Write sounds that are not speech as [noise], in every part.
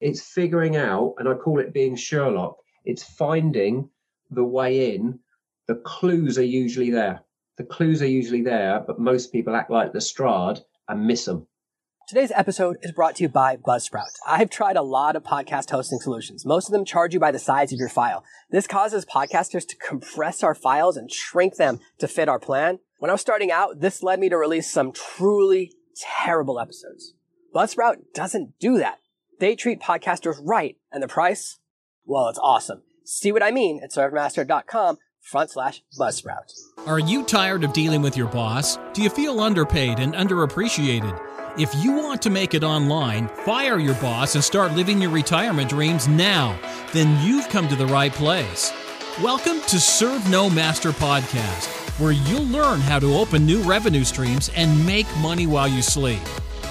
It's figuring out, and I call it being Sherlock, it's finding the way in. The clues are usually there. The clues are usually there, but most people act like Lestrade and miss them. Today's episode is brought to you by Buzzsprout. I've tried a lot of podcast hosting solutions. Most of them charge you by the size of your file. This causes podcasters to compress our files and shrink them to fit our plan. When I was starting out, this led me to release some truly terrible episodes. Buzzsprout doesn't do that. They treat podcasters right, and the price? Well, it's awesome. See what I mean at servenomaster.com front slash buzzsprout. Are you tired of dealing with your boss? Do you feel underpaid and underappreciated? If you want to make it online, fire your boss and start living your retirement dreams now, then you've come to the right place. Welcome to Serve No Master Podcast, where you'll learn how to open new revenue streams and make money while you sleep.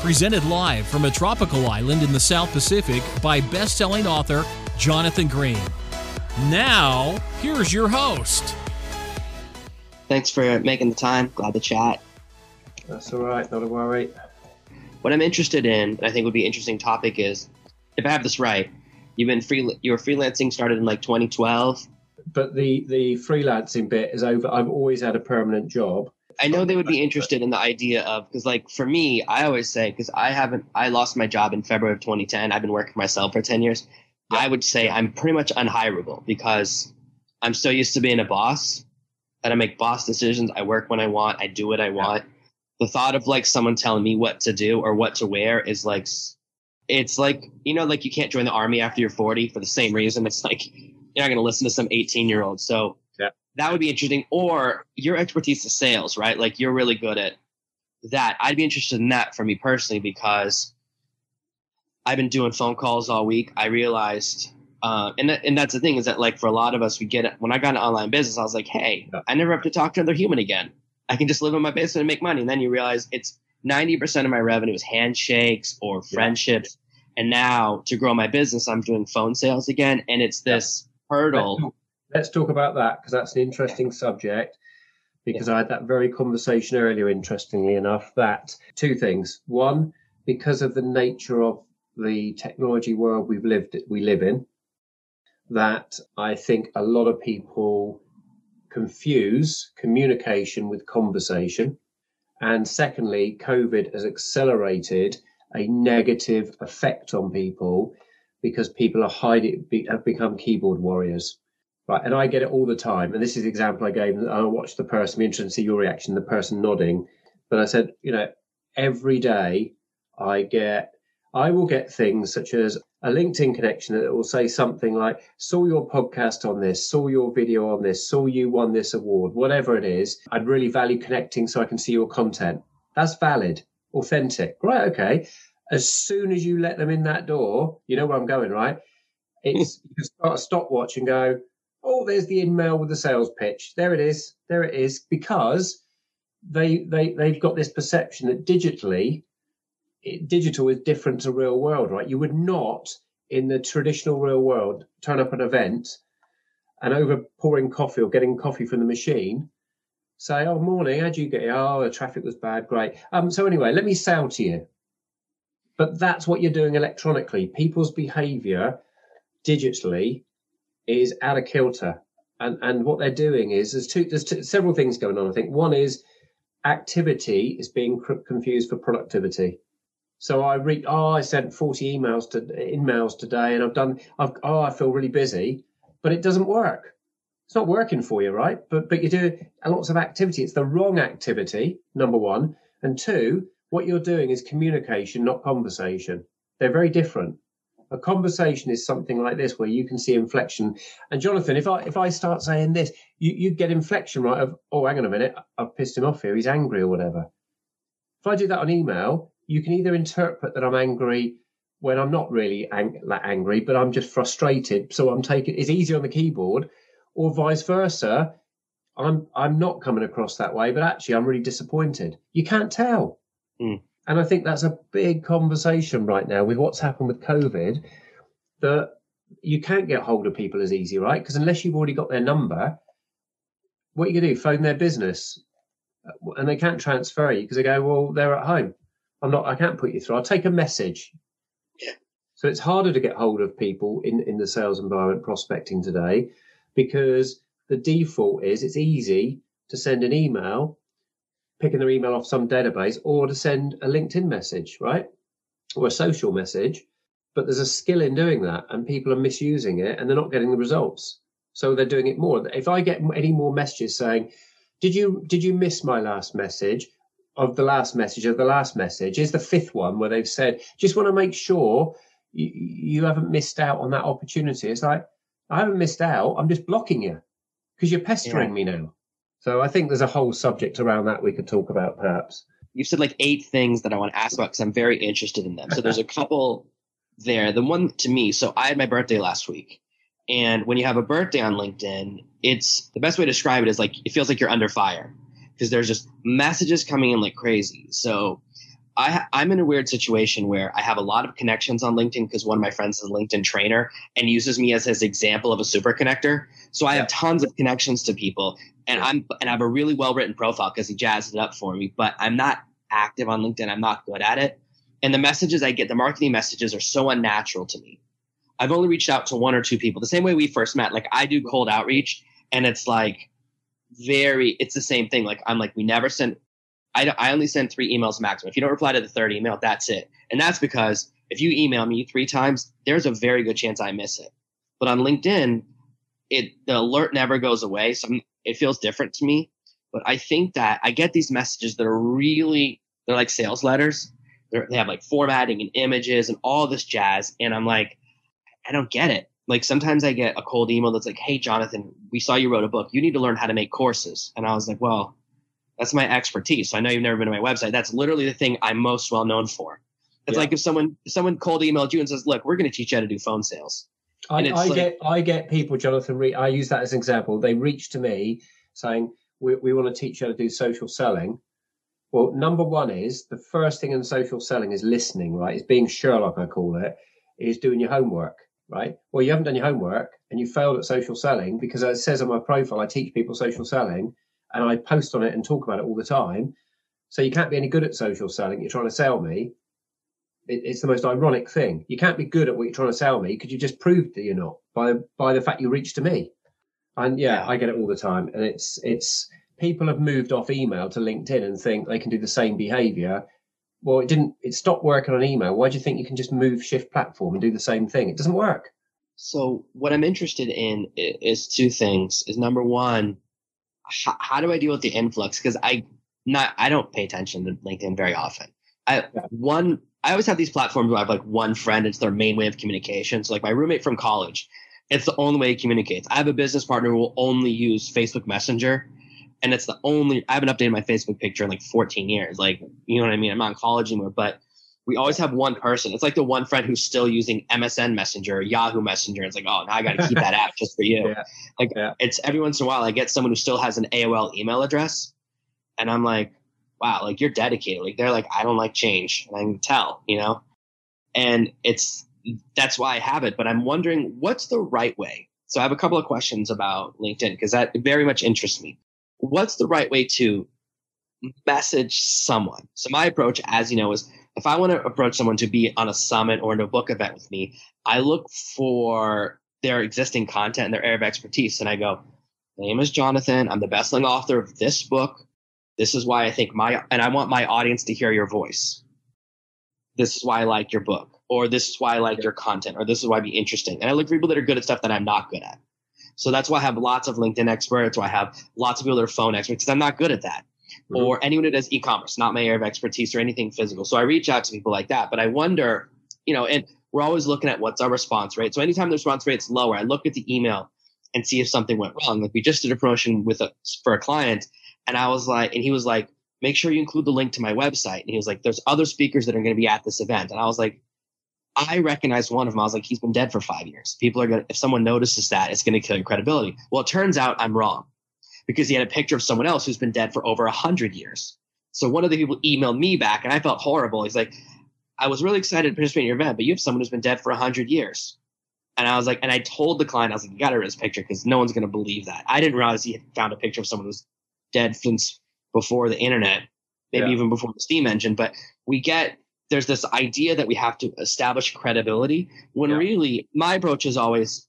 Presented live from a tropical island in the South Pacific by best selling author Jonathan Green. Now, here's your host. Thanks for making the time. Glad to chat. That's all right, not a worry. What I'm interested in, and I think would be an interesting topic, is if I have this right, you've been free. Your freelancing started in like 2012. But the the freelancing bit is over. I've always had a permanent job. I know they would be interested in the idea of because, like, for me, I always say because I haven't. I lost my job in February of 2010. I've been working for myself for 10 years. I would say I'm pretty much unhirable because I'm so used to being a boss that I make boss decisions. I work when I want. I do what I want. The thought of like someone telling me what to do or what to wear is like, it's like, you know, like you can't join the army after you're 40 for the same reason. It's like, you're not going to listen to some 18 year old. So Yeah. That would be interesting. Or your expertise is sales, right? Like you're really good at that. I'd be interested in that for me personally because I've been doing phone calls all week. I realized, uh, and that, and that's the thing is that like for a lot of us, we get it. When I got an online business, I was like, hey, Yeah. I never have to talk to another human again. I can just live in my basement and make money. And then you realize it's ninety percent of my revenue is handshakes or Yeah. friendships. And now to grow my business, I'm doing phone sales again, and it's this hurdle. Let's talk about that because that's an interesting subject. Because I had that very conversation earlier, interestingly enough, that two things. One, because of the nature of the technology world we've lived we live in, that I think a lot of people confuse communication with conversation. And secondly, COVID has accelerated a negative effect on people because people are hiding, have become keyboard warriors. Right. And I get it all the time. And this is the example I gave. And I watched the person, be interested to see your reaction, the person nodding. But I said, you know, every day I get, I will get things such as a LinkedIn connection that will say something like, saw your podcast on this, saw your video on this, saw you won this award, whatever it is. I'd really value connecting so I can see your content. That's valid, authentic. Right. Okay. As soon as you let them in that door, you know where I'm going, right? It's you can start a stopwatch and go, oh, there's the in mail with the sales pitch. There it is. There it is. Because they they they've got this perception that digitally, it, digital is different to real world, right? You would not in the traditional real world turn up an event and over pouring coffee or getting coffee from the machine. Say, oh, morning, how'd you get? Oh, the traffic was bad. Great. Um, so anyway, let me sell to you. But that's what you're doing electronically. People's behavior digitally is out of kilter. And and what they're doing is there's two there's two, several things going on. I think one is activity is being cr- confused for productivity. So I read oh I sent 40 emails to emails today and I've done I've oh I feel really busy, but it doesn't work. It's not working for you, right? But but you do lots of activity. It's the wrong activity, number one. And two, what you're doing is communication, not conversation. They're very different. A conversation is something like this where you can see inflection. And Jonathan, if I if I start saying this, you, you get inflection right of oh hang on a minute, I've pissed him off here, he's angry or whatever. If I do that on email, you can either interpret that I'm angry when I'm not really ang- angry, but I'm just frustrated. So I'm taking it's easy on the keyboard, or vice versa. I'm I'm not coming across that way, but actually I'm really disappointed. You can't tell. Mm. And I think that's a big conversation right now with what's happened with COVID that you can't get hold of people as easy, right? Because unless you've already got their number, what are you going to do? Phone their business. Uh, And they can't transfer you because they go, well, they're at home. I'm not, I can't put you through. I'll take a message. Yeah. So it's harder to get hold of people in, in the sales environment prospecting today because the default is it's easy to send an email, picking their email off some database, or to send a LinkedIn message, right? Or a social message. But there's a skill in doing that, and people are misusing it and they're not getting the results. So they're doing it more. If I get any more messages saying, did you did you miss my last message? Of the last message of the last message is the fifth one where they've said, just want to make sure you, you haven't missed out on that opportunity. It's like, I haven't missed out. I'm just blocking you because you're pestering yeah. me now. So I think there's a whole subject around that we could talk about perhaps. You've said like eight things that I want to ask about because I'm very interested in them. So there's a couple there. The one to me, so I had my birthday last week. And when you have a birthday on LinkedIn, it's the best way to describe it is like it feels like you're under fire because there's just messages coming in like crazy. So I, I'm in a weird situation where I have a lot of connections on LinkedIn because one of my friends is a LinkedIn trainer and uses me as his example of a super connector. So I have tons of connections to people, and I'm and I have a really well written profile because he jazzed it up for me. But I'm not active on LinkedIn. I'm not good at it, and the messages I get, the marketing messages, are so unnatural to me. I've only reached out to one or two people. The same way we first met. Like I do cold outreach, and it's like very. It's the same thing. Like I'm like we never send I, I only send three emails maximum. If you don't reply to the third email, that's it. And that's because if you email me three times, there's a very good chance I miss it. But on LinkedIn, it the alert never goes away, so it feels different to me. But I think that I get these messages that are really they're like sales letters. They're, they have like formatting and images and all this jazz, and I'm like, I don't get it. Like sometimes I get a cold email that's like, "Hey, Jonathan, we saw you wrote a book. You need to learn how to make courses." And I was like, "Well, that's my expertise. So I know you've never been to my website. That's literally the thing I'm most well known for. It's yeah. like if someone if someone cold emailed you and says, "Look, we're going to teach you how to do phone sales." I, I like, get I get people, Jonathan. Re- I use that as an example. They reach to me saying, "We we want to teach you how to do social selling." Well, number one is the first thing in social selling is listening, right? Is being Sherlock, I call it, is doing your homework, right? Well, you haven't done your homework and you failed at social selling because as it says on my profile, I teach people social selling and I post on it and talk about it all the time. So you can't be any good at social selling. You're trying to sell me. It, it's the most ironic thing. You can't be good at what you're trying to sell me because you just proved that you're not by by the fact you reached to me. And yeah, yeah, I get it all the time. And it's it's people have moved off email to LinkedIn and think they can do the same behavior. Well, it didn't. It stopped working on email. Why do you think you can just move shift platform and do the same thing? It doesn't work. So what I'm interested in is two things. Is number one, how, how do I deal with the influx? Because I not I don't pay attention to LinkedIn very often. I yeah. one I always have these platforms where I have like one friend. It's their main way of communication. So like my roommate from college, it's the only way he communicates. I have a business partner who will only use Facebook Messenger, and it's the only. I haven't updated my Facebook picture in like 14 years. Like you know what I mean? I'm not in college anymore, but we always have one person. It's like the one friend who's still using MSN Messenger, Yahoo Messenger. It's like, oh, now I got to keep that app just for you. [laughs] Yeah. Like, yeah. it's every once in a while I get someone who still has an AOL email address, and I'm like, wow, like you're dedicated. Like they're like, I don't like change, and I can tell, you know. And it's that's why I have it. But I'm wondering what's the right way. So I have a couple of questions about LinkedIn because that very much interests me. What's the right way to message someone? So my approach, as you know, is if I want to approach someone to be on a summit or in a book event with me, I look for their existing content and their area of expertise. And I go, my name is Jonathan. I'm the best-selling author of this book. This is why I think my, and I want my audience to hear your voice. This is why I like your book, or this is why I like your content, or this is why it'd be interesting. And I look for people that are good at stuff that I'm not good at. So that's why I have lots of LinkedIn experts, or I have lots of people that are phone experts, because I'm not good at that mm-hmm. or anyone who does e-commerce, not my area of expertise or anything physical. So I reach out to people like that. But I wonder, you know, and we're always looking at what's our response rate. So anytime the response rate's lower, I look at the email and see if something went wrong. Like we just did a promotion with a for a client, and I was like, and he was like, make sure you include the link to my website. And he was like, there's other speakers that are going to be at this event. And I was like, I recognized one of them. I was like, he's been dead for five years. People are going to, if someone notices that, it's going to kill your credibility. Well, it turns out I'm wrong because he had a picture of someone else who's been dead for over a hundred years. So one of the people emailed me back and I felt horrible. He's like, I was really excited to participate in your event, but you have someone who's been dead for a hundred years. And I was like, and I told the client, I was like, you got to read his picture because no one's going to believe that. I didn't realize he had found a picture of someone who's dead since before the internet, maybe yeah. even before the steam engine. But we get there's this idea that we have to establish credibility when Yeah. really my approach is always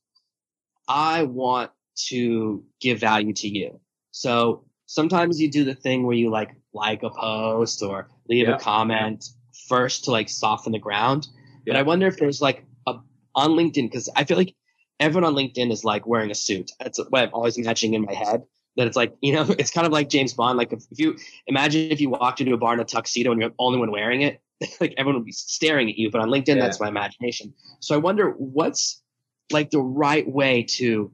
I want to give value to you. So sometimes you do the thing where you like like a post or leave Yeah. a comment first to like soften the ground. But I wonder if there's like a on LinkedIn because I feel like everyone on LinkedIn is like wearing a suit. That's what I'm always imagining in my head. That it's like you know [laughs] it's kind of like James Bond. Like if, if you imagine if you walked into a bar in a tuxedo and you're the only one wearing it, [laughs] like everyone would be staring at you. But on LinkedIn, Yeah. that's my imagination. So I wonder what's like the right way to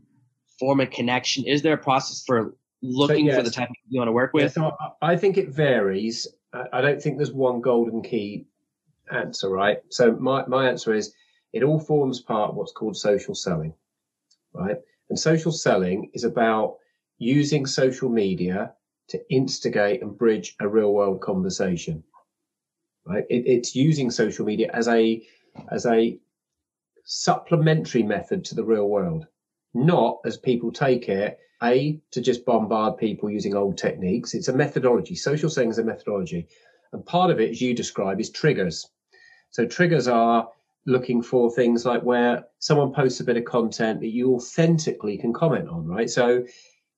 form a connection. Is there a process for looking for the type of you want to work with? so I, think it varies. I, I don't think there's one golden key answer, right? So my, my answer is it all forms part of what's called social selling, right? And social selling is about using social media to instigate and bridge a real world conversation, right? It, it's using social media as a as a supplementary method to the real world, not as people take it a, to just bombard people using old techniques. It's a methodology. Social selling is a methodology. And part of it, as you describe, is triggers. So triggers are looking for things like where someone posts a bit of content that you authentically can comment on, right? So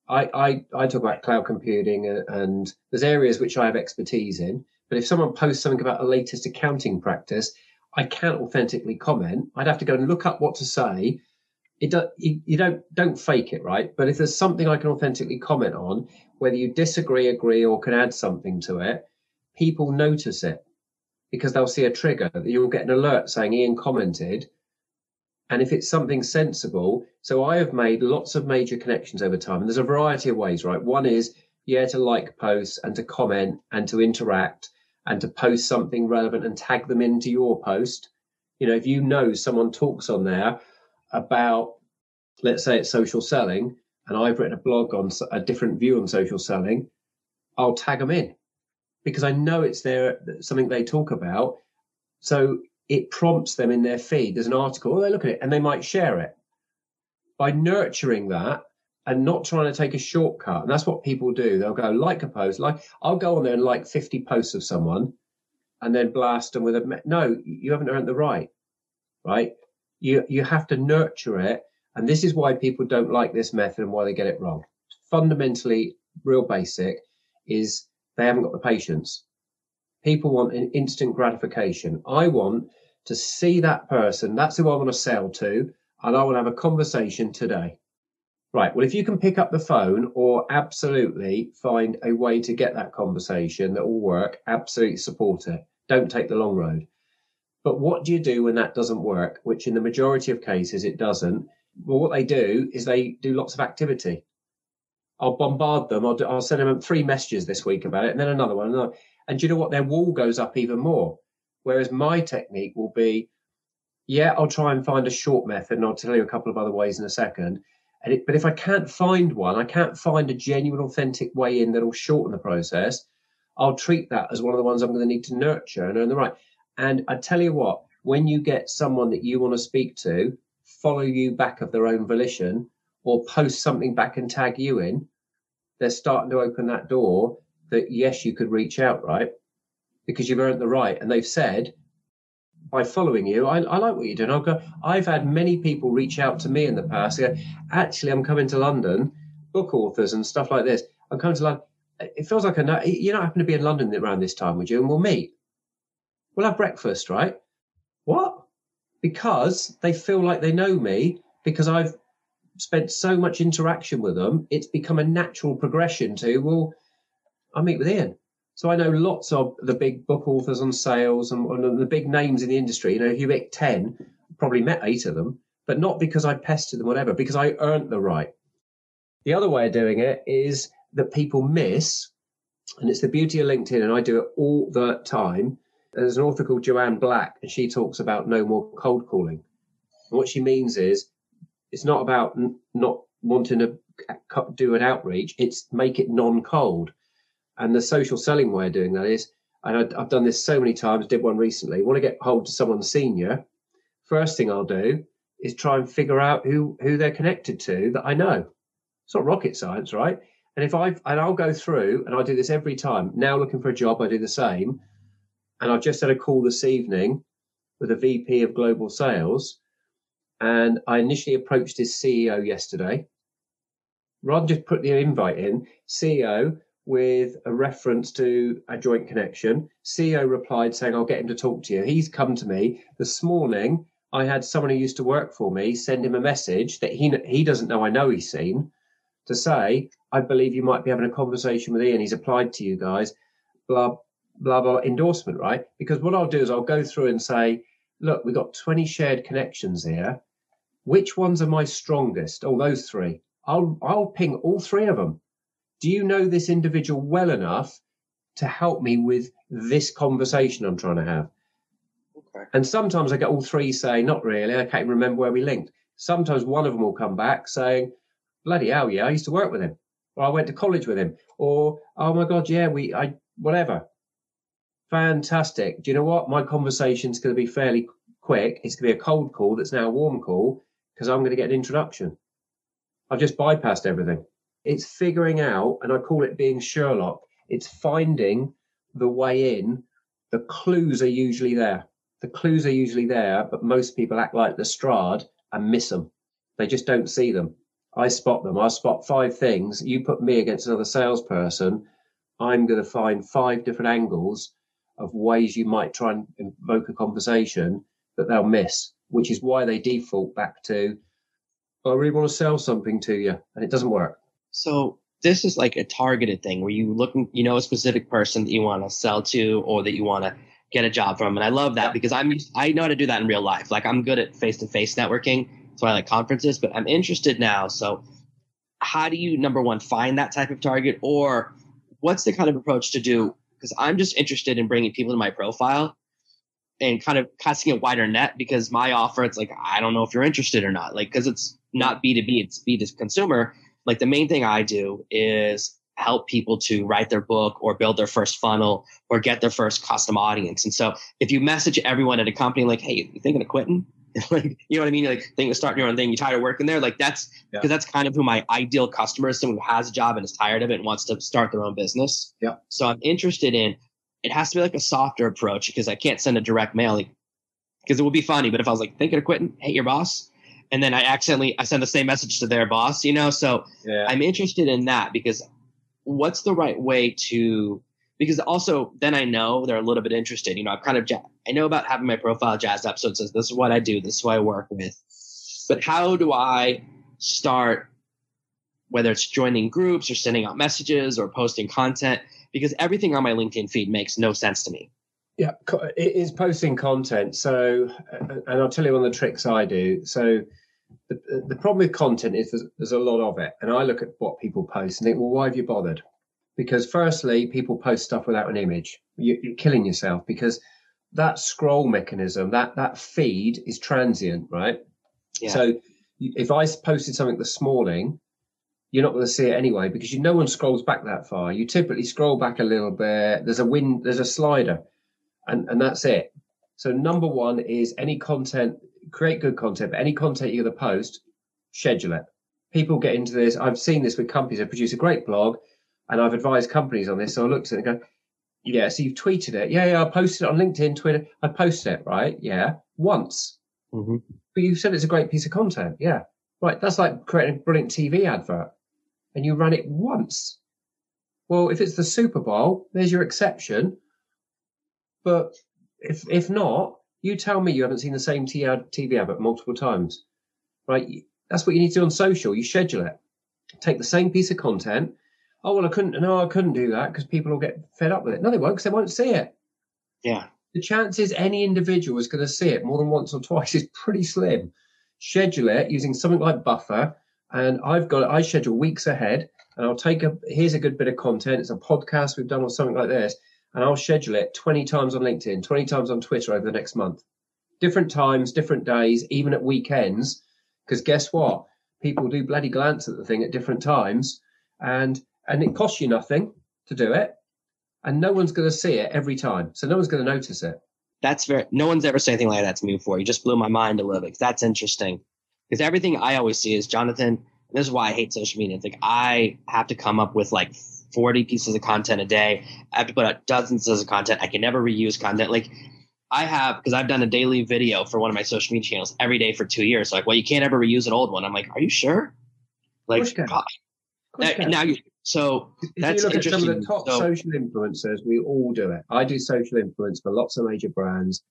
I, I, I talk about cloud computing and, and there's areas which I have expertise in. But if someone posts something about the latest accounting practice, I can't authentically comment. I'd have to go and look up what to say it do, you, you don't don't fake it right? But if there's something i can authentically comment on whether you disagree agree or can add something to it people notice it because they'll see a trigger that you'll get an alert saying ian commented. And if it's something sensible so i have made lots of major connections over time and there's a variety of ways right? One is yeah to like posts and to comment and to interact and to post something relevant and tag them into your post. You know if you know someone talks on there about, let's say it's social selling, and I've written a blog on a different view on social selling, I'll tag them in because I know it's their something they talk about. So it prompts them in their feed. There's an article, oh, they look at it, and they might share it. By nurturing that and not trying to take a shortcut, and that's what people do. They'll go like a post, like I'll go on there and like 50 posts of someone, and then blast them with a no. You haven't earned the right, right? You you have to nurture it. And this is why people don't like this method and why they get it wrong. Fundamentally real basic is they haven't got the patience. People want an instant gratification. I want to see that person. That's who i want to sell to. And i want to have a conversation today. Right. Well if you can pick up the phone or absolutely find a way to get that conversation that will work absolutely support it. Don't take the long road but what do you do when that doesn't work? Which in the majority of cases it doesn't. Well, what they do is they do lots of activity. I'll bombard them. I'll, do, I'll send them three messages this week about it, and then another one. Another. And do you know what? Their wall goes up even more. Whereas my technique will be, yeah, I'll try and find a short method, and I'll tell you a couple of other ways in a second. And it, but if I can't find one, I can't find a genuine, authentic way in that'll shorten the process. I'll treat that as one of the ones I'm going to need to nurture and earn the right. And I tell you what, when you get someone that you want to speak to, follow you back of their own volition or post something back and tag you in, they're starting to open that door that yes, you could reach out, right? Because you've earned the right. And they've said, by following you, I, I like what you're doing. I'll go, I've had many people reach out to me in the past. Go, Actually, I'm coming to London, book authors and stuff like this. I'm coming to London. It feels like a, no- you don't happen to be in London around this time, would you? And we'll meet we'll have breakfast, right? What? Because they feel like they know me because I've spent so much interaction with them. It's become a natural progression to, well, I meet with Ian. So I know lots of the big book authors on sales and, and the big names in the industry. You know, pick 10, probably met eight of them, but not because I pestered them, whatever, because I earned the right. The other way of doing it is that people miss, and it's the beauty of LinkedIn, and I do it all the time. There's an author called Joanne Black, and she talks about no more cold calling. And what she means is it's not about n- not wanting to do an outreach, it's make it non cold. And the social selling way of doing that is, and I- I've done this so many times, did one recently, want to get hold to someone senior. First thing I'll do is try and figure out who, who they're connected to that I know. It's not rocket science, right? And if I and I'll go through and I do this every time. Now looking for a job, I do the same. And I've just had a call this evening with a VP of global sales. And I initially approached his CEO yesterday. Than just put the invite in, CEO with a reference to a joint connection. CEO replied saying, I'll get him to talk to you. He's come to me this morning. I had someone who used to work for me send him a message that he, he doesn't know I know he's seen to say, I believe you might be having a conversation with Ian. He's applied to you guys, blah, blah, blah, endorsement, right? Because what I'll do is I'll go through and say, look, we've got 20 shared connections here. Which ones are my strongest? Oh, those three. I'll, I'll ping all three of them do you know this individual well enough to help me with this conversation I'm trying to have? Okay. And sometimes I get all three say, not really, I can't remember where we linked. Sometimes one of them will come back saying, bloody hell, yeah, I used to work with him, or I went to college with him, or oh my god, yeah, we, I, whatever. Fantastic. Do you know what? My conversation's going to be fairly quick. It's going to be a cold call that's now a warm call because I'm going to get an introduction. I've just bypassed everything. It's figuring out, and I call it being Sherlock, it's finding the way in. The clues are usually there. The clues are usually there, but most people act like Lestrade and miss them. They just don't see them. I spot them. I spot five things. You put me against another salesperson, I'm going to find five different angles of ways you might try and invoke a conversation that they'll miss, which is why they default back to, I really want to sell something to you. And it doesn't work. So this is like a targeted thing where you looking, you know, a specific person that you want to sell to or that you want to get a job from. And I love that because I'm, I know how to do that in real life. Like I'm good at face to face networking. So I like conferences, but I'm interested now. So how do you, number one, find that type of target or what's the kind of approach to do? Because I'm just interested in bringing people to my profile and kind of casting a wider net because my offer, it's like, I don't know if you're interested or not. Like, cause it's not B2B, it's B to consumer like the main thing I do is help people to write their book or build their first funnel or get their first custom audience. And so if you message everyone at a company like, hey, you thinking of quitting? [laughs] like, you know what I mean? Like thinking of starting your own thing, you're tired of working there? Like that's because yeah. that's kind of who my ideal customer is, someone who has a job and is tired of it and wants to start their own business. Yeah. So I'm interested in it has to be like a softer approach because I can't send a direct mail because it would be funny. But if I was like thinking of quitting, hate your boss, and then I accidentally I send the same message to their boss, you know. So yeah. I'm interested in that because what's the right way to because also then I know they're a little bit interested. You know, I've kind of I know about having my profile jazzed up, so it says this is what I do, this is what I work with. But how do I start whether it's joining groups or sending out messages or posting content? Because everything on my LinkedIn feed makes no sense to me. Yeah, it is posting content. So, and I'll tell you one of the tricks I do. So, the, the problem with content is there's, there's a lot of it. And I look at what people post and think, well, why have you bothered? Because, firstly, people post stuff without an image. You, you're killing yourself because that scroll mechanism, that, that feed is transient, right? Yeah. So, if I posted something this morning, you're not going to see it anyway because you no one scrolls back that far. You typically scroll back a little bit. There's a win. There's a slider and, and that's it. So number one is any content, create good content, but any content you're going to post, schedule it. People get into this. I've seen this with companies that produce a great blog and I've advised companies on this. So I looked at it and go, yeah, so you've tweeted it. Yeah, yeah, I posted it on LinkedIn, Twitter. I posted it, right? Yeah, once. Mm-hmm. But you said it's a great piece of content. Yeah. Right. That's like creating a brilliant TV advert and you run it once. Well, if it's the Super Bowl, there's your exception. But if if not, you tell me you haven't seen the same TV advert multiple times, right? That's what you need to do on social. You schedule it. Take the same piece of content. Oh well, I couldn't. No, I couldn't do that because people will get fed up with it. No, they won't because they won't see it. Yeah. The chances any individual is going to see it more than once or twice is pretty slim. Schedule it using something like Buffer, and I've got I schedule weeks ahead, and I'll take a here's a good bit of content. It's a podcast we've done or something like this and I'll schedule it 20 times on LinkedIn, 20 times on Twitter over the next month. Different times, different days, even at weekends. Because guess what? People do bloody glance at the thing at different times and and it costs you nothing to do it. And no one's going to see it every time. So no one's going to notice it. That's very, no one's ever said anything like that to me before. You just blew my mind a little bit. That's interesting. Because everything I always see is Jonathan, this is why I hate social media. It's like I have to come up with like 40 pieces of content a day. I have to put out dozens of content. I can never reuse content. Like I have, because I've done a daily video for one of my social media channels every day for two years. Like, well, you can't ever reuse an old one. I'm like, are you sure? Like, now, now you, so if that's you look at some of the top So- social influencers, we all do it. I do social influence for lots of major brands,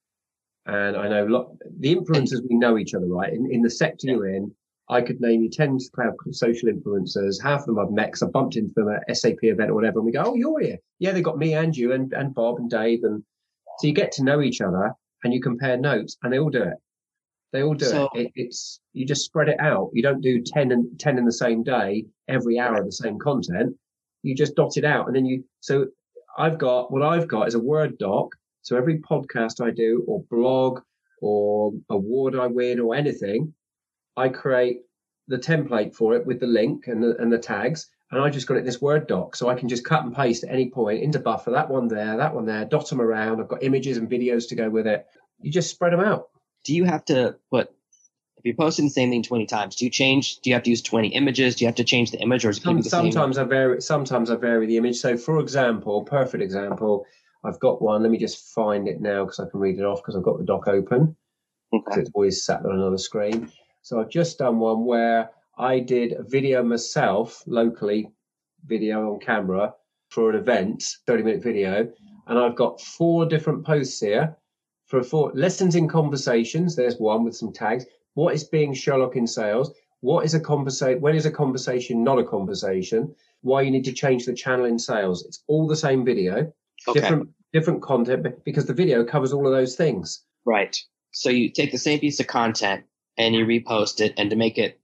and I know lot the influencers. We know each other, right? In, in the sector you're in, I could name you ten cloud social influencers. Half of them I've met 'cause I bumped into them at SAP event or whatever, and we go, "Oh, you're here." Yeah, they got me and you and and Bob and Dave, and so you get to know each other and you compare notes, and they all do it. They all do So- it. it. It's you just spread it out. You don't do ten and ten in the same day every hour of the same content. You just dot it out, and then you. So I've got what I've got is a Word doc. So every podcast I do, or blog, or award I win, or anything, I create the template for it with the link and the and the tags, and I just got it in this Word doc, so I can just cut and paste at any point into Buffer. That one there, that one there, dot them around. I've got images and videos to go with it. You just spread them out. Do you have to put if you're posting the same thing 20 times do you change do you have to use 20 images do you have to change the image or is it Some, it the same? sometimes I vary. Sometimes I vary the image. So, for example, perfect example. I've got one. Let me just find it now because I can read it off because I've got the doc open. okay. it's always sat on another screen. So I've just done one where I did a video myself locally, video on camera for an event, 30 minute video. And I've got four different posts here for four lessons in conversations. There's one with some tags. What is being Sherlock in sales? What is a conversation? When is a conversation not a conversation? Why you need to change the channel in sales? It's all the same video, okay different different content, because the video covers all of those things. right so you take the same piece of content and you repost it and to make it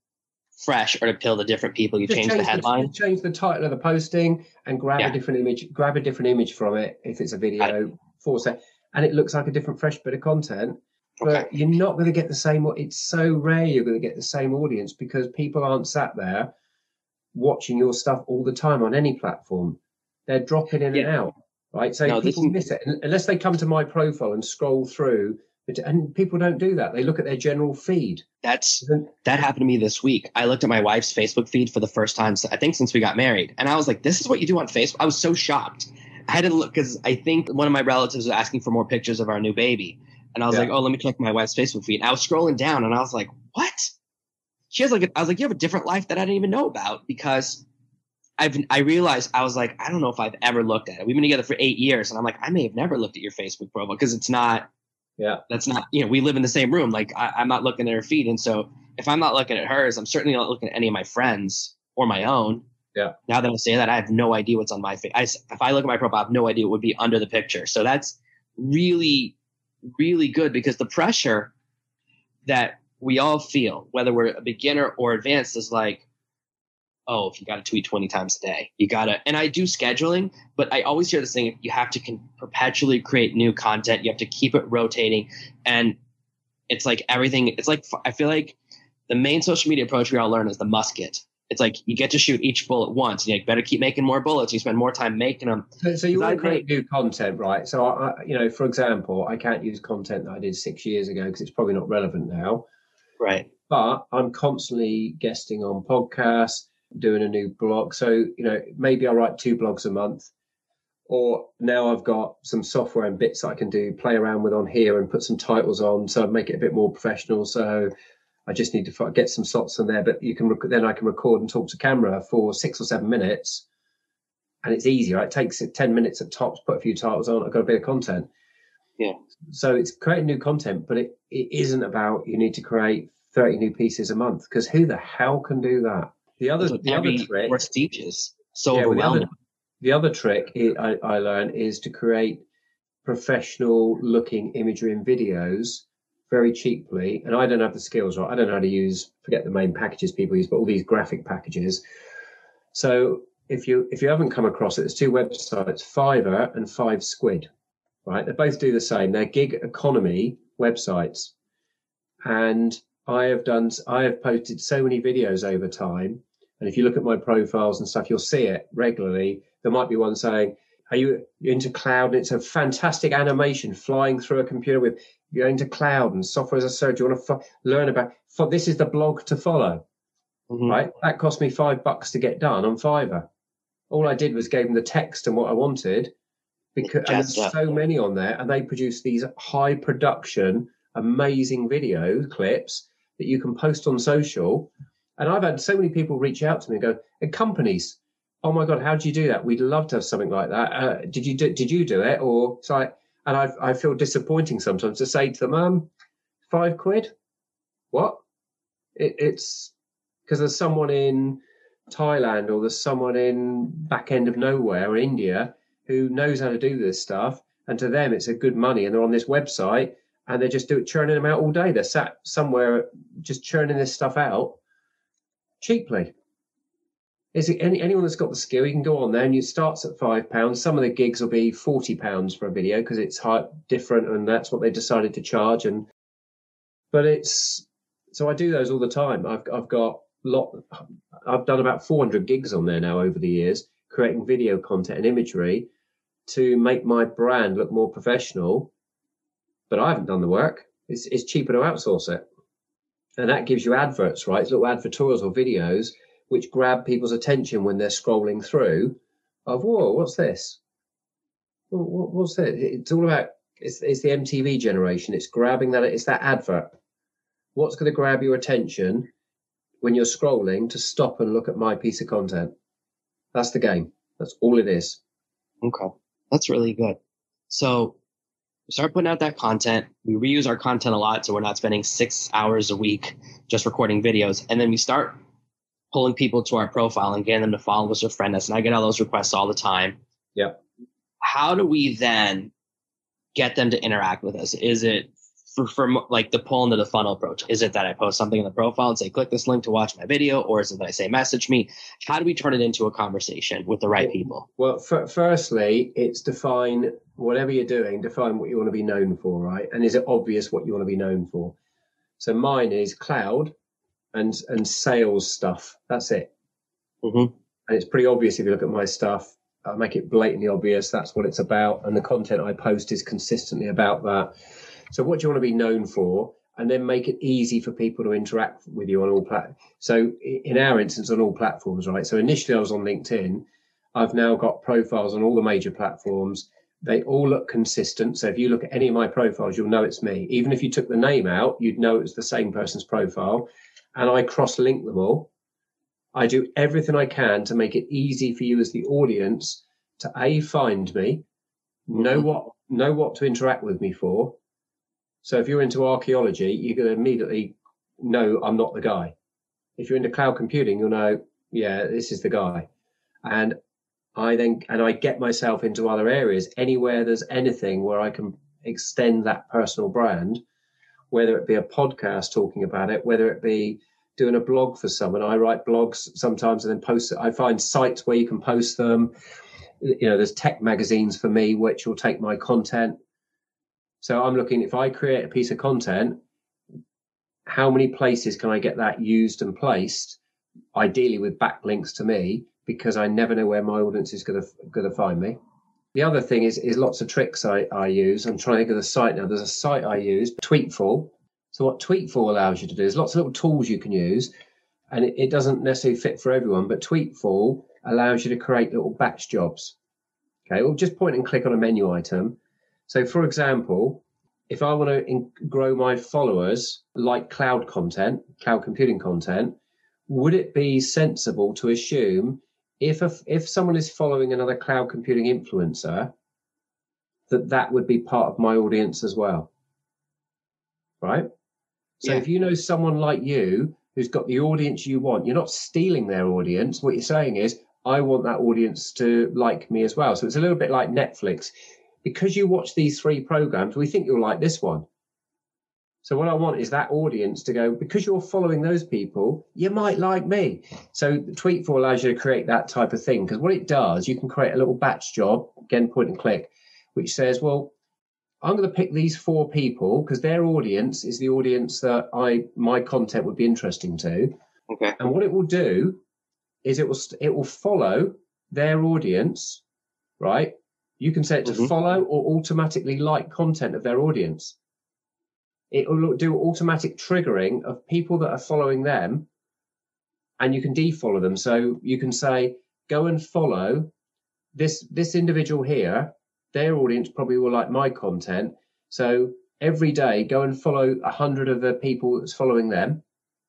fresh or to appeal to different people you Just change the headline just change the title of the posting and grab Yeah. a different image. Grab a different image from it if it's a video. For sec, and it looks like a different, fresh bit of content. But Okay. you're not going to get the same. It's so rare you're going to get the same audience because people aren't sat there watching your stuff all the time on any platform. They're dropping in and out, right? So No, people is- miss it unless they come to my profile and scroll through. And people don't do that. They look at their general feed. that's that happened to me this week i looked at my wife's facebook feed for the first time i think since we got married and i was like this is what you do on facebook i was so shocked i had to look because i think one of my relatives was asking for more pictures of our new baby and i was Yeah. like oh let me check my wife's facebook feed and i was scrolling down and i was like what she has like a, i was like you have a different life that i didn't even know about because I've, I realized I was like, I don't know if I've ever looked at it. We've been together for eight years, and I'm like, I may have never looked at your Facebook profile because it's not Yeah. that's not you know we live in the same room like I, i'm not looking at her feed and so if i'm not looking at hers i'm certainly not looking at any of my friends or my own Yeah. now that i say that i have no idea what's on my face I, if i look at my profile i have no idea what would be under the picture so that's really really good because the pressure that we all feel whether we're a beginner or advanced is like oh if you got to tweet 20 times a day you gotta and i do scheduling but I always hear this thing: you have to con- perpetually create new content. You have to keep it rotating, and it's like everything. It's like I feel like the main social media approach we all learn is the musket. It's like you get to shoot each bullet once. And you better keep making more bullets. You spend more time making them. So, so you want create new content, right? So, I, I- you know, for example, I can't use content that I did six years ago because it's probably not relevant now. Right. But I'm constantly guesting on podcasts, doing a new blog. So, you know, maybe I write two blogs a month. Or now I've got some software and bits I can do, play around with on here and put some titles on. So I make it a bit more professional. So I just need to get some slots in there, but you can rec- then I can record and talk to camera for six or seven minutes, and it's easier. It takes ten minutes at tops. Put a few titles on. I've got a bit of content. Yeah. So it's creating new content, but it, it isn't about you need to create thirty new pieces a month because who the hell can do that? The other the other trick, teaches. So yeah, well, the other the other trick I, I learned is to create professional looking imagery and videos very cheaply. And I don't have the skills, right? I don't know how to use, forget the main packages people use, but all these graphic packages. So if you if you haven't come across it, there's two websites, Fiverr and Five Squid, right? They both do the same. They're gig economy websites. And I have done I have posted so many videos over time. And if you look at my profiles and stuff, you'll see it regularly. There might be one saying, Are you into cloud? And It's a fantastic animation flying through a computer with you're into cloud and software as a service. You want to learn about fo- this is the blog to follow, Mhm. right? That cost me five bucks to get done on Fiverr. All I did was gave them the text and what I wanted because there's so many on there, and they produce these high production, amazing video clips that you can post on social. And I've had so many people reach out to me and go, and companies, oh my god, how do you do that? We'd love to have something like that. Uh, did you do, did you do it? Or so I, and I, I feel disappointing sometimes to say to them, um, five quid, what? It, it's because there's someone in Thailand or there's someone in back end of nowhere, or India, who knows how to do this stuff. And to them, it's a good money. And they're on this website and they're just do, it, churning them out all day. They're sat somewhere just churning this stuff out cheaply. Is it any, anyone that's got the skill? You can go on there and it starts at five pounds. Some of the gigs will be forty pounds for a video because it's high, different, and that's what they decided to charge. And but it's so I do those all the time. I've I've got lot. I've done about four hundred gigs on there now over the years, creating video content and imagery to make my brand look more professional. But I haven't done the work. It's it's cheaper to outsource it, and that gives you adverts, right? Little advertorials or videos which grab people's attention when they're scrolling through of whoa what's this? What's it it's all about it's, it's the mtv generation. It's grabbing that it's that advert. What's going to grab your attention when you're scrolling to stop and look at my piece of content? That's the game. That's all it is. Okay. That's really good. So we start putting out that content. We reuse our content a lot so we're not spending six hours a week just recording videos. And then we start pulling people to our profile and getting them to follow us or friend us. And I get all those requests all the time. Yeah. How do we then get them to interact with us? Is it for, for like the pull into the funnel approach? Is it that I post something in the profile and say, click this link to watch my video? Or is it that I say, message me? How do we turn it into a conversation with the right people? Well, f- firstly, it's define whatever you're doing, define what you want to be known for, right? And is it obvious what you want to be known for? So mine is cloud and and sales stuff. That's it. Mm-hmm. And it's pretty obvious if you look at my stuff. I make it blatantly obvious that's what it's about, and the content I post is consistently about that. So, what do you want to be known for? And then make it easy for people to interact with you on all platforms. So, in our instance, on all platforms, right? So, initially I was on LinkedIn. I've now got profiles on all the major platforms. They all look consistent. So, if you look at any of my profiles, you'll know it's me. Even if you took the name out, you'd know it was the same person's profile and I cross link them all. I do everything I can to make it easy for you as the audience to a find me, know mm-hmm. what know what to interact with me for. So if you're into archaeology, you're going to immediately know I'm not the guy. If you're into cloud computing, you'll know, yeah, this is the guy. And I then and I get myself into other areas anywhere there's anything where I can extend that personal brand whether it be a podcast talking about it, whether it be doing a blog for someone. I write blogs sometimes and then post it. I find sites where you can post them. You know, there's tech magazines for me, which will take my content. So I'm looking, if I create a piece of content, how many places can I get that used and placed? Ideally with backlinks to me, because I never know where my audience is going to, going to find me. The other thing is is lots of tricks I, I use. I'm trying to think of the site now. There's a site I use, Tweetful. So what Tweetful allows you to do is lots of little tools you can use, and it, it doesn't necessarily fit for everyone. But Tweetful allows you to create little batch jobs. Okay, well just point and click on a menu item. So for example, if I want to in- grow my followers like cloud content, cloud computing content, would it be sensible to assume if a, if someone is following another cloud computing influencer, that that would be part of my audience as well, right? So yeah. if you know someone like you who's got the audience you want, you're not stealing their audience. What you're saying is, I want that audience to like me as well. So it's a little bit like Netflix. Because you watch these three programs, we think you'll like this one. So what I want is that audience to go, because you're following those people, you might like me. So the Tweetful allows you to create that type of thing. Because what it does, you can create a little batch job, again, point and click, which says, well, I'm going to pick these four people because their audience is the audience that I my content would be interesting to. Okay. And what it will do is it will it will follow their audience, right? You can set it to mm-hmm. follow or automatically like content of their audience it will do automatic triggering of people that are following them and you can defollow them. So you can say, go and follow this this individual here. Their audience probably will like my content. So every day, go and follow a hundred of the people that's following them,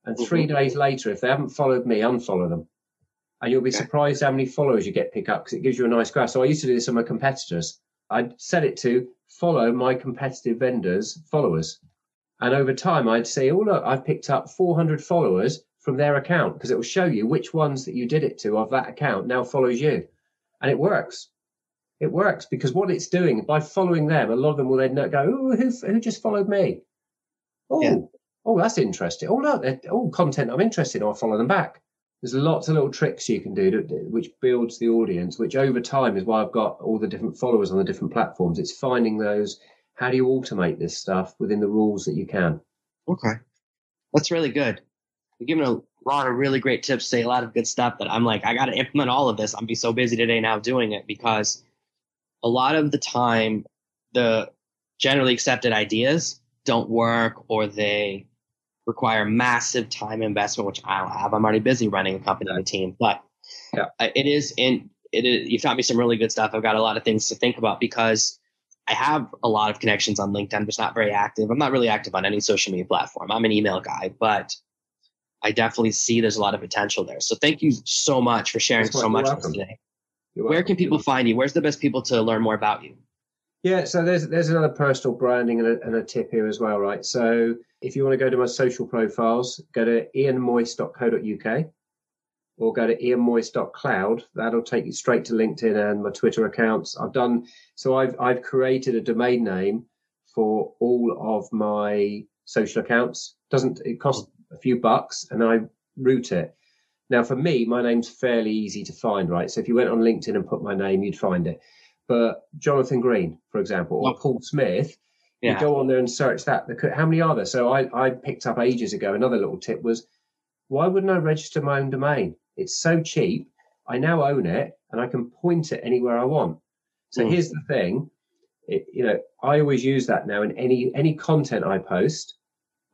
and 3 Mhm. days later, if they haven't followed me, unfollow them. And you'll be Okay. surprised how many followers you get pick up because it gives you a nice graph. So I used to do this on my competitors. I'd set it to follow my competitive vendors' followers. And over time, I'd say, oh, look, I've picked up 400 followers from their account because it will show you which ones that you did it to of that account now follows you. And it works. It works because what it's doing by following them, a lot of them will then go, oh, who, who just followed me? Oh, Yeah. oh, that's interesting. Oh, look, all oh, content I'm interested in. I'll follow them back. There's lots of little tricks you can do to, which builds the audience, which over time is why I've got all the different followers on the different platforms. It's finding those. How do you automate this stuff within the rules that you can? Okay. That's really good. You're giving a lot of really great tips, say a lot of good stuff that I'm like, I got to implement all of this. I'm be so busy today now doing it because a lot of the time, the generally accepted ideas don't work or they require massive time investment, which I don't have. I'm already busy running a company and a team, but Yeah. it is in it is, you've taught me some really good stuff. I've got a lot of things to think about because I have a lot of connections on LinkedIn, but it's not very active. I'm not really active on any social media platform. I'm an email guy, but I definitely see there's a lot of potential there. So thank you so much for sharing so much with today. You're Where welcome. can people find you? Where's the best people to learn more about you? Yeah, so there's there's another personal branding and a, and a tip here as well, right? So if you want to go to my social profiles, go to ianmoyce.co.uk or go to ianmoyce.cloud. That'll take you straight to LinkedIn and my Twitter accounts. I've done so. I've I've created a domain name for all of my social accounts. Doesn't it cost a few bucks, and I route it. Now, for me, my name's fairly easy to find, right? So if you went on LinkedIn and put my name, you'd find it. But Jonathan Green, for example, or. Paul Smith, Yeah. you go on there and search that. How many are there? So I, I picked up ages ago. Another little tip was, why wouldn't I register my own domain? It's so cheap. I now own it and I can point it anywhere I want. So Mm. here's the thing. It, you know, I always use that now in any any content I post.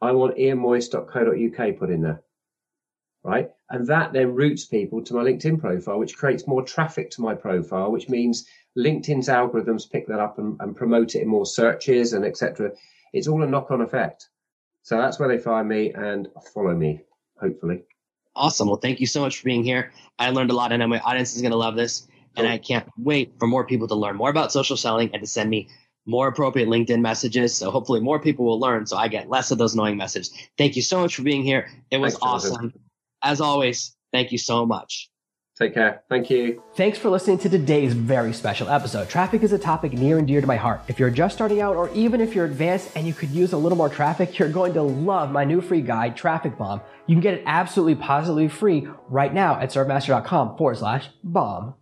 I want ianmoyce.co.uk put in there, right? And that then routes people to my LinkedIn profile, which creates more traffic to my profile, which means LinkedIn's algorithms pick that up and, and promote it in more searches and etc. It's all a knock-on effect. So that's where they find me and follow me, hopefully. Awesome. Well, thank you so much for being here. I learned a lot, and my audience is going to love this. And I can't wait for more people to learn more about social selling and to send me more appropriate LinkedIn messages. So hopefully, more people will learn so I get less of those annoying messages. Thank you so much for being here. It was Thanks, Jonathan. awesome. As always, thank you so much. Take care. Thank you. Thanks for listening to today's very special episode. Traffic is a topic near and dear to my heart. If you're just starting out, or even if you're advanced and you could use a little more traffic, you're going to love my new free guide, Traffic Bomb. You can get it absolutely positively free right now at servenomaster.com forward slash bomb.